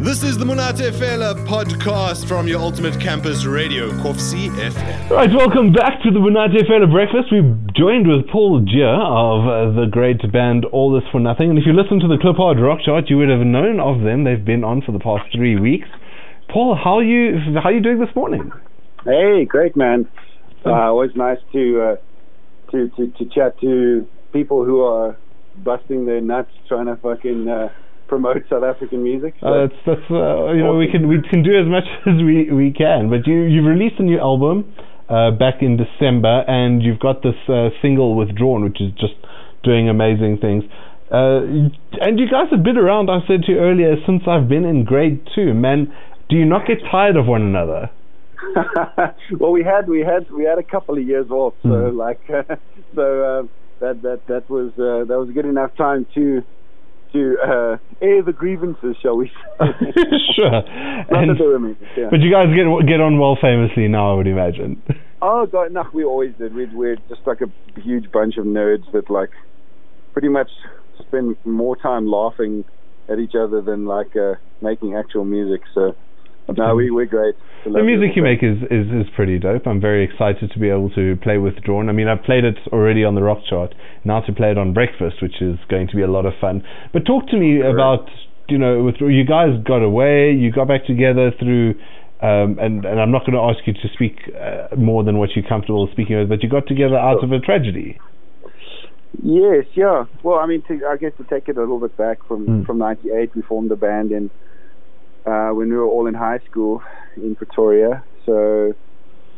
This is the Monate Fela podcast from your ultimate campus radio, Kovsi FM. Right, welcome back to the Monate Fela Breakfast. We've joined with Paul Gier of uh, the great band All This For Nothing. And if you listen to the Clip Hard Rock Chart, you would have known of them. They've been on for the past three weeks. Paul, how are you, how are you doing this morning? Hey, great man. Uh, always nice to, uh, to to to chat to people who are busting their nuts trying to fucking uh, promote South African music. So. Uh, that's that's uh, you know we can we can do as much as we we can. But you you've released a new album uh, back in December, and you've got this uh, single withdrawn, which is just doing amazing things. Uh, and you guys have been around. I said to you earlier since I've been in grade two. Man, do you not get tired of one another? well, we had we had we had a couple of years off, so Mm. like so uh, that that that was uh, that was good enough time to to uh, air the grievances, shall we sure. And- that they were yeah. but you guys get get on well famously now, I would imagine. Oh god, no, we always did. We we're just like a huge bunch of nerds that like pretty much spend more time laughing at each other than like uh, making actual music. So no, we we're great. The music you make is, is, is pretty dope. I'm very excited to be able to play Withdrawn. I mean, I've played it already on the rock chart. Now to play it on Breakfast, which is going to be a lot of fun. But talk to me about, you know, with you guys got away, you got back together through, um, and, and I'm not going to ask you to speak uh, more than what you're comfortable speaking with, but you got together out of a tragedy. Yes, yeah. Well, I mean, to, I guess to take it a little bit back from Mm. from '98, we formed a band in uh, when we were all in high school in Pretoria. So,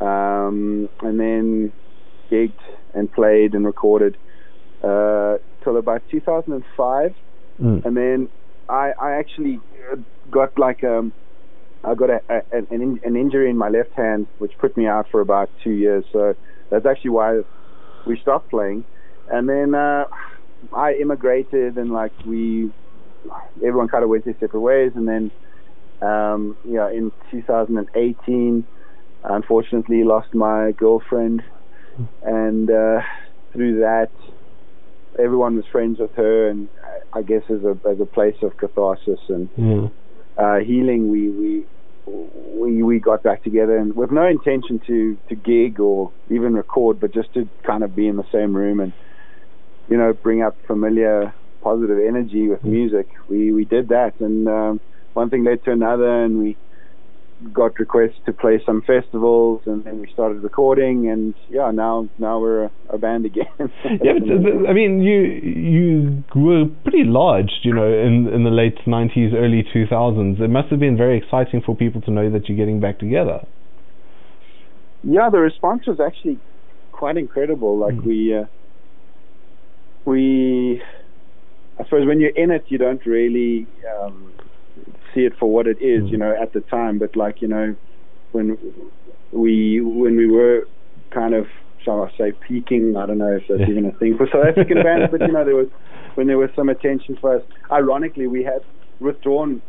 um, and then gigged and played and recorded uh, till about 2005, Mm. and then I I actually got like um I got a, a an in, an injury in my left hand, which put me out for about two years. So that's actually why we stopped playing. And then uh, I immigrated, and like we, everyone kind of went their separate ways. And then, um, yeah, in 2018, unfortunately, lost my girlfriend, and uh, through that, everyone was friends with her, and I- I guess as a as a place of catharsis and Yeah. uh, healing, we we we we got back together and with no intention to to gig or even record, but just to kind of be in the same room and you know bring up familiar positive energy with music. We we did that, and um, one thing led to another, and we got requests to play some festivals, and then we started recording, and yeah, now now we're a, a band again. yeah, but I mean, you you were pretty large, you know, in in the late '90s, early 2000s. It must have been very exciting for people to know that you're getting back together. yeah, the response was actually quite incredible. Like Mm. we, uh, we, I suppose when you're in it, you don't really um, see it for what it is, Mm. you know, at the time. But like you know, when we when we were kind of shall I say peaking, I don't know if that's Yeah. even a thing for South African bands, but you know, there was when there was some attention for us. Ironically, we had withdrawn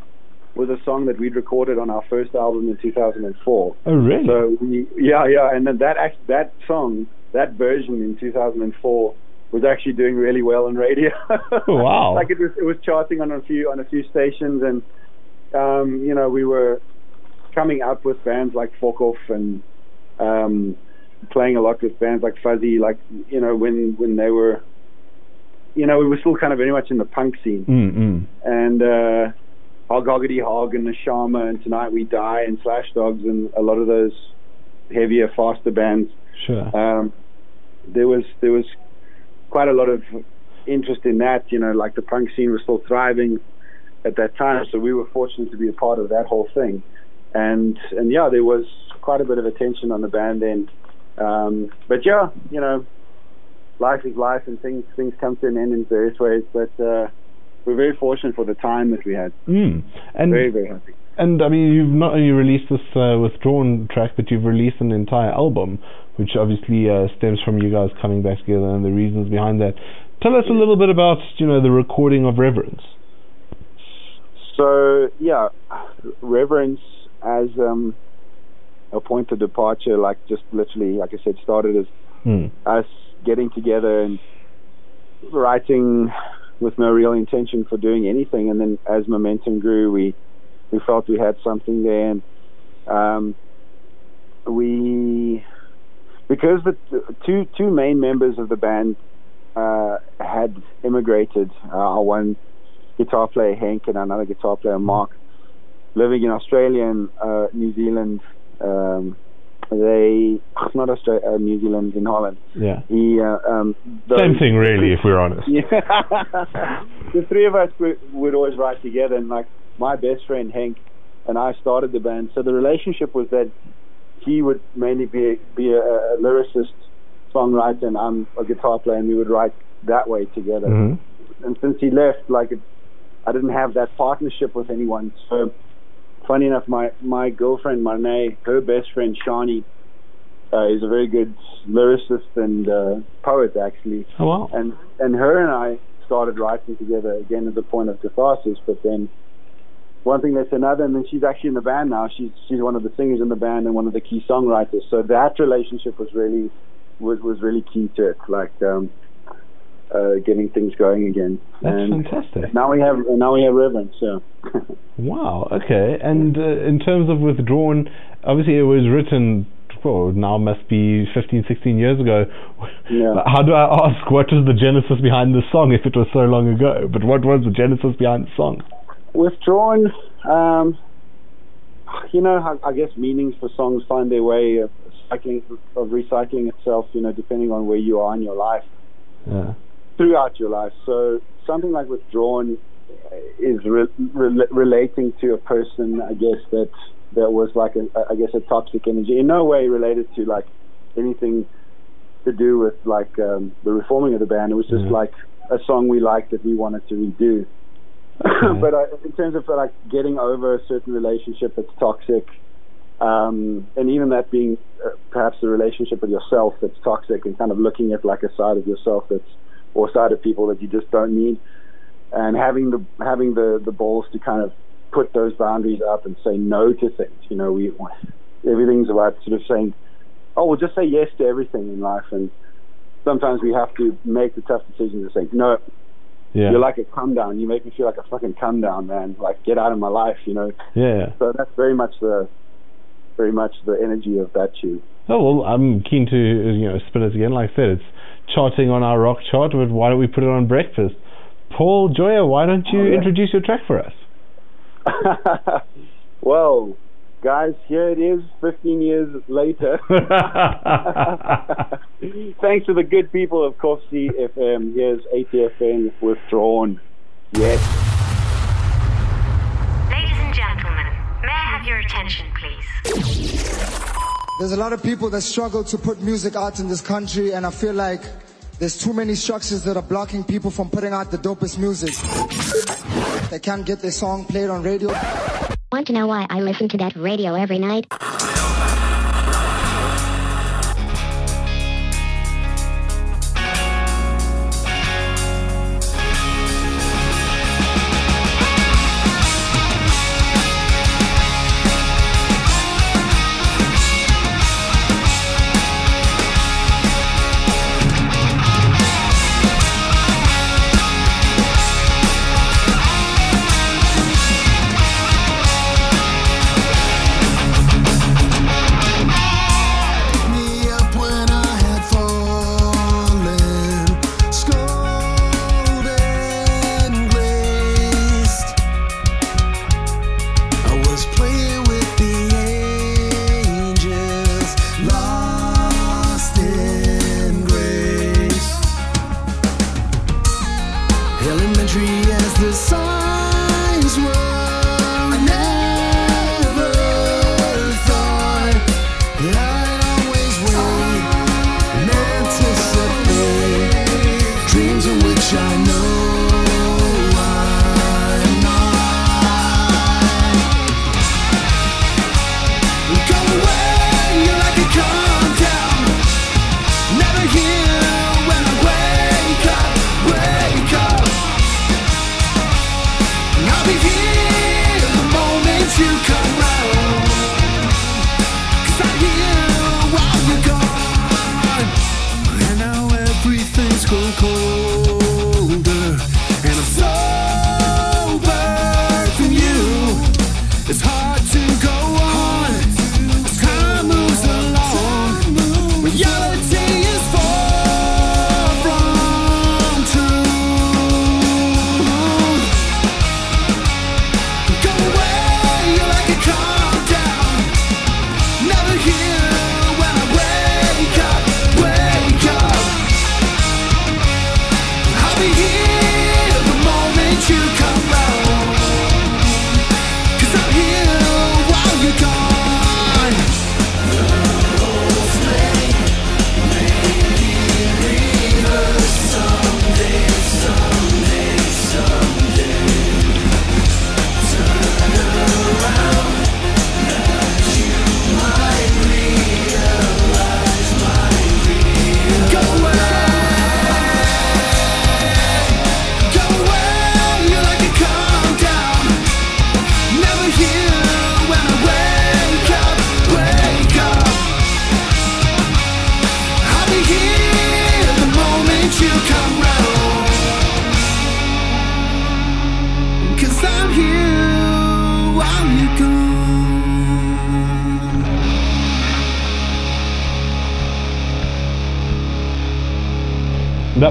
was a song that we'd recorded on our first album in 2004. Oh, really? So we, yeah, yeah, and then that act, that song, that version in 2004 was actually doing really well on radio. Wow. like it was, it was charting on a few on a few stations, and um, you know we were coming up with bands like Fuck Off and um, playing a lot with bands like Fuzzy, like you know when when they were, you know, we were still kind of very much in the punk scene mm mm. and uh Hog Hoggidy Hog and the Shama and Tonight We Die and Slash Dogs and a lot of those heavier, faster bands. Sure. Um there was there was quite a lot of interest in that, you know, like the punk scene was still thriving at that time, so we were fortunate to be a part of that whole thing. And and yeah, there was quite a bit of attention on the band then. Um but yeah, you know, life is life and things things come to an end in various ways, but uh we're very fortunate for the time that we had. Mm. And Very, very happy. and I mean, you've not only released this uh, withdrawn track, but you've released an entire album, which obviously uh, stems from you guys coming back together and the reasons behind that. Tell us a little bit about you know the recording of Reverence. So yeah, reverence as um, a point of departure, like just literally, like I said, started as Hmm. us getting together and writing with no real intention for doing anything, and then as momentum grew, we we felt we had something there, and um, we because the two two main members of the band uh, had immigrated. Uh, one guitar player Hank and another guitar player Mark, living in Australia and uh, New Zealand. Um, they not Australia, uh, New Zealand in Holland. Yeah. He uh, um, the, Same thing, really, if we're honest. The three of us would, would always write together, and like my best friend Hank and I started the band. So the relationship was that he would mainly be be a, a lyricist, songwriter, and I'm a guitar player, and we would write that way together. Mm-hmm. And since he left, like it, I didn't have that partnership with anyone. So funny enough, my my girlfriend Marnay, her best friend Shani, uh, is a very good lyricist and uh, poet actually. Oh wow! And and her and I started writing together again as a point of catharsis. But then one thing to another, and then she's actually in the band now. She's she's one of the singers in the band and one of the key songwriters. So that relationship was really was was really key to it. Like. Um, uh, getting things going again. That's and fantastic. Now we have now we have reverence. So. wow. Okay. And uh, in terms of withdrawn, obviously it was written. Well, now must be 15, 16 years ago. Yeah. How do I ask what was the genesis behind the song if it was so long ago? But what was the genesis behind the song? Withdrawn, um, you know, I, I guess meanings for songs find their way of cycling of recycling itself. You know, depending on where you are in your life. Yeah throughout your life. So something like withdrawn is re- re- relating to a person, I guess that that was like a, I guess a toxic energy. In no way related to like anything to do with like um, the reforming of the band. It was just yeah. like a song we liked that we wanted to redo. Okay. but uh, in terms of like getting over a certain relationship that's toxic, um, and even that being uh, perhaps the relationship with yourself that's toxic, and kind of looking at like a side of yourself that's or side of people that you just don't need, and having the having the the balls to kind of put those boundaries up and say no to things. You know, we everything's about sort of saying, oh, we'll just say yes to everything in life, and sometimes we have to make the tough decisions and say no. Yeah. You're like a come down. You make me feel like a fucking come down, man. Like get out of my life, you know. Yeah. So that's very much the very much the energy of that tune. Oh well, I'm keen to uh, you know spin it again. Like I said, it's charting on our rock chart, but why don't we put it on breakfast? Paul Joya, why don't you Oh, yeah. introduce your track for us? well, guys, here it is, 15 years later. Thanks to the good people of Kovsi FM. Here's ATFN withdrawn. Yes. Have your attention, please? There's a lot of people that struggle to put music out in this country, and I feel like there's too many structures that are blocking people from putting out the dopest music. They can't get their song played on radio. Want to know why I listen to that radio every night? elementary as the signs were.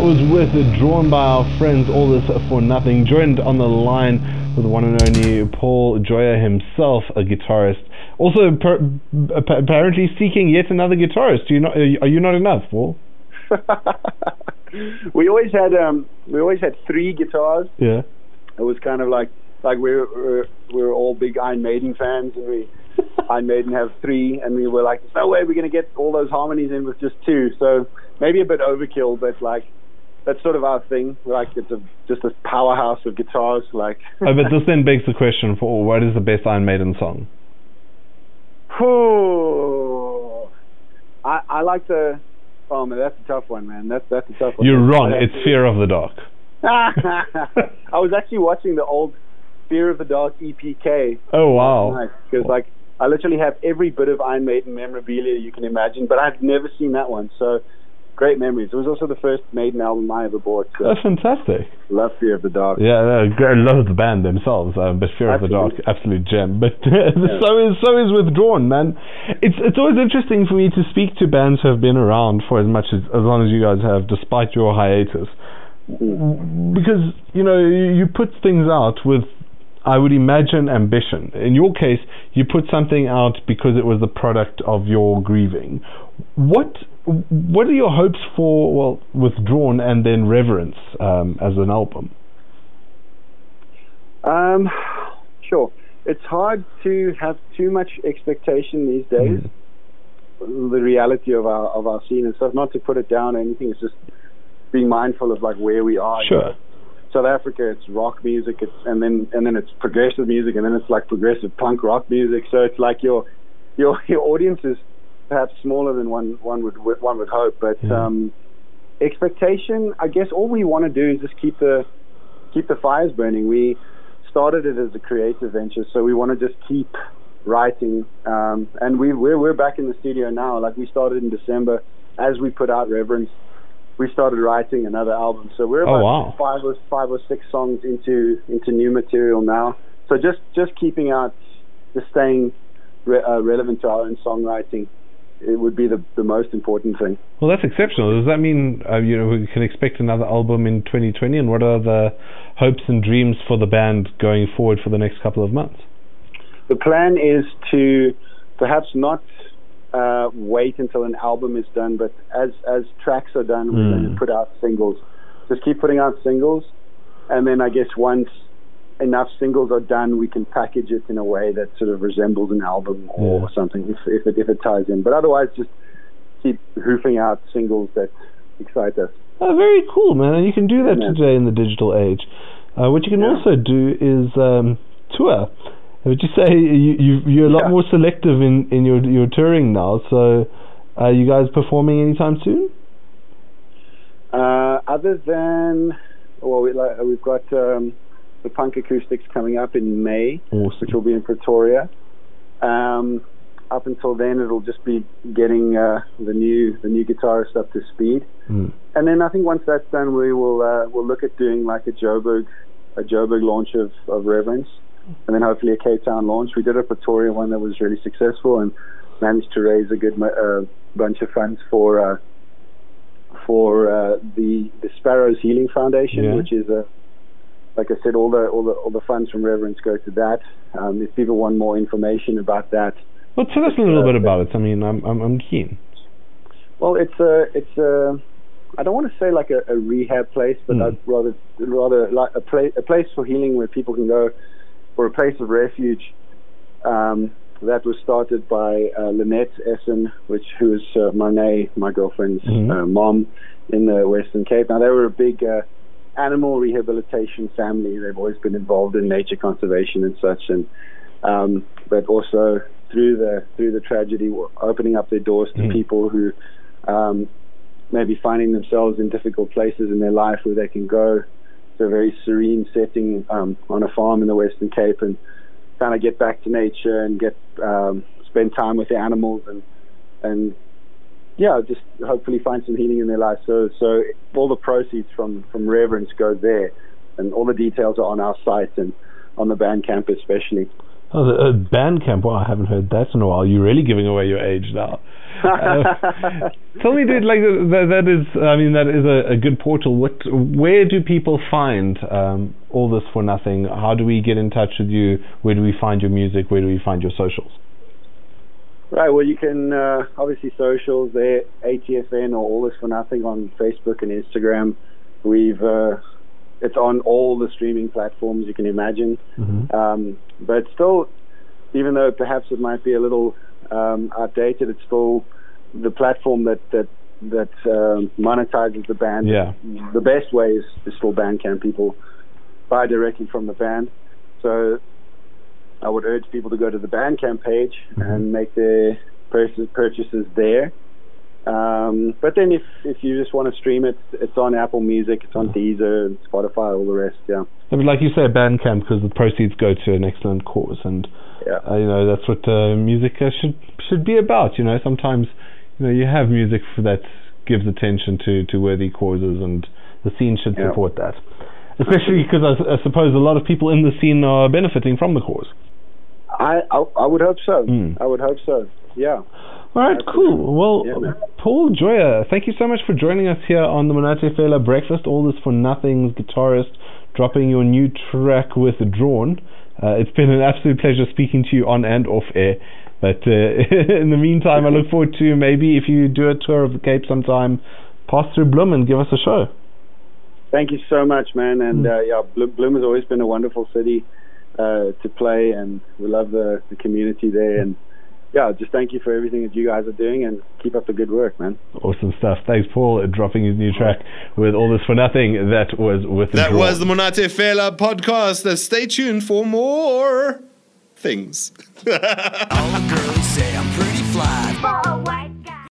That was Withdrawn by our friends, All This For Nothing, joined on the line with one and only Paul Joya himself, a guitarist. Also, per, apparently seeking yet another guitarist. Do you not, are you not enough, Paul? we always had um, we always had three guitars. Yeah. It was kind of like like we were we were all big Iron Maiden fans, and we Iron Maiden have three, and we were like, there's no way, we're going to get all those harmonies in with just two. So maybe a bit overkill, but like that's sort of our thing. Like it's a, just a powerhouse of guitars. Like. oh, but this then begs the question for what is the best Iron Maiden song? Oh, I I like the. Oh man, that's a tough one, man. That's that's a tough one. You're wrong. It's Fear of the Dark. I was actually watching the old Fear of the Dark EPK. Oh wow! Because like I literally have every bit of Iron Maiden memorabilia you can imagine, but I've never seen that one. So great memories. It was also the first Maiden album I ever bought. So That's fantastic. Love Fear of the Dark. Yeah, I love the band themselves, um, but Fear Absolutely. of the Dark, absolute gem. But yeah. so is so is Withdrawn, man. It's it's always interesting for me to speak to bands who have been around for as much as as long as you guys have, despite your hiatus, mm. because you know you put things out with I would imagine ambition. In your case, you put something out because it was the product of your grieving. What what are your hopes for well withdrawn and then reverence um, as an album? Um, sure. It's hard to have too much expectation these days. Mm. The reality of our of our scene and stuff. Not to put it down or anything. It's just being mindful of like where we are. Sure. You know? South Africa, it's rock music, it's and then and then it's progressive music, and then it's like progressive punk rock music. So it's like your your your audience is perhaps smaller than one one would one would hope. But yeah. um, expectation, I guess, all we want to do is just keep the keep the fires burning. We started it as a creative venture, so we want to just keep writing. Um, and we we're we're back in the studio now. Like we started in December, as we put out Reverence we started writing another album. So we're oh, about oh, wow. five or five or six songs into into new material now. So just just keeping out, just staying re- uh, relevant to our own songwriting. It would be the the most important thing. Well, that's exceptional. Does that mean uh, you know we can expect another album in 2020? And what are the hopes and dreams for the band going forward for the next couple of months? The plan is to perhaps not uh, wait until an album is done, but as as tracks are done, we're going to put out singles. Just keep putting out singles, and then I guess once enough singles are done, we can package it in a way that sort of resembles an album or yeah. something, if if it if it ties in. But otherwise, just keep hoofing out singles that excite us. Oh, very cool, man! And you can do that yeah. today in the digital age. Uh, what you can yeah. also do is um, tour. Would you say you, you you're a lot yeah. more selective in, in your your touring now? So, are you guys performing anytime soon? Uh, other than, well, we, like, we've got um, the Punk Acoustics coming up in May, awesome. which will be in Pretoria. Um, up until then, it'll just be getting uh, the new the new guitarist up to speed, mm. and then I think once that's done, we will uh, we'll look at doing like a Joburg a Joburg launch of, of Reverence and then hopefully a Cape Town launch. We did a Pretoria one that was really successful and managed to raise a good uh, bunch of funds for uh, for uh, the the Sparrows Healing Foundation, yeah. which is a like I said, all the all the all the funds from Reverence go to that. Um, if people want more information about that, well, tell us a little bit about it. I mean, I'm I'm, I'm keen. Well, it's a it's a I don't want to say like a, a rehab place, but mm. I'd rather rather like a place a place for healing where people can go for a place of refuge um, that was started by uh, Lynette Essen, which who is uh, Monet, my girlfriend's mm-hmm. uh, mom in the Western Cape. Now they were a big uh, animal rehabilitation family. They've always been involved in nature conservation and such, and um, but also through the through the tragedy, opening up their doors to mm-hmm. people who um, maybe finding themselves in difficult places in their life where they can go a very serene setting um, on a farm in the Western Cape and kind of get back to nature and get um, spend time with the animals and and yeah, just hopefully find some healing in their life. So so all the proceeds from from Reverence go there, and all the details are on our site and on the Bandcamp especially. Oh, the, uh, Bandcamp. Well, I haven't heard that in a while. You're really giving away your age now. Uh, tell me, dude. Like that, that is. I mean, that is a, a good portal. What? Where do people find um, all this for nothing? How do we get in touch with you? Where do we find your music? Where do we find your socials? Right. Well, you can uh, obviously socials there, ATFN or All This for Nothing on Facebook and Instagram. We've uh, it's on all the streaming platforms you can imagine. Mm-hmm. Um, but still, even though perhaps it might be a little um, outdated, it's still the platform that that that um, monetizes the band. Yeah. The best way is, is still Bandcamp. People buy directly from the band. So I would urge people to go to the Bandcamp page Mm-hmm. and make their purchases, purchases there. Um, but then if, if you just want to stream it, it's on Apple Music, it's on Deezer, Spotify, all the rest, yeah. I mean, like you say, Bandcamp because the proceeds go to an excellent cause, and Yeah. uh, you know that's what uh, music uh, should should be about. You know, sometimes you know you have music that gives attention to to worthy causes, and the scene should Yeah. support that. Especially because I, I suppose a lot of people in the scene are benefiting from the cause. I, I, I would hope so. Mm. I would hope so, yeah. All right, cool. Well, Yeah. Paul Joya, thank you so much for joining us here on the Monate Fela Breakfast. All this for nothing's guitarist, dropping your new track Withdrawn. Uh, it's been an absolute pleasure speaking to you on and off air. But uh, in the meantime, I look forward to maybe if you do a tour of the Cape sometime, pass through Bloem and give us a show. Thank you so much, man. And Mm. uh, yeah, Bloem, Bloem has always been a wonderful city uh, to play, and we love the, the community there. And yeah, just thank you for everything that you guys are doing, and keep up the good work, man. Awesome stuff. Thanks, Paul, dropping his new track with All This For Nothing. That was with That was the Monate Fela podcast. Uh, stay tuned for more things. All the girls say I'm pretty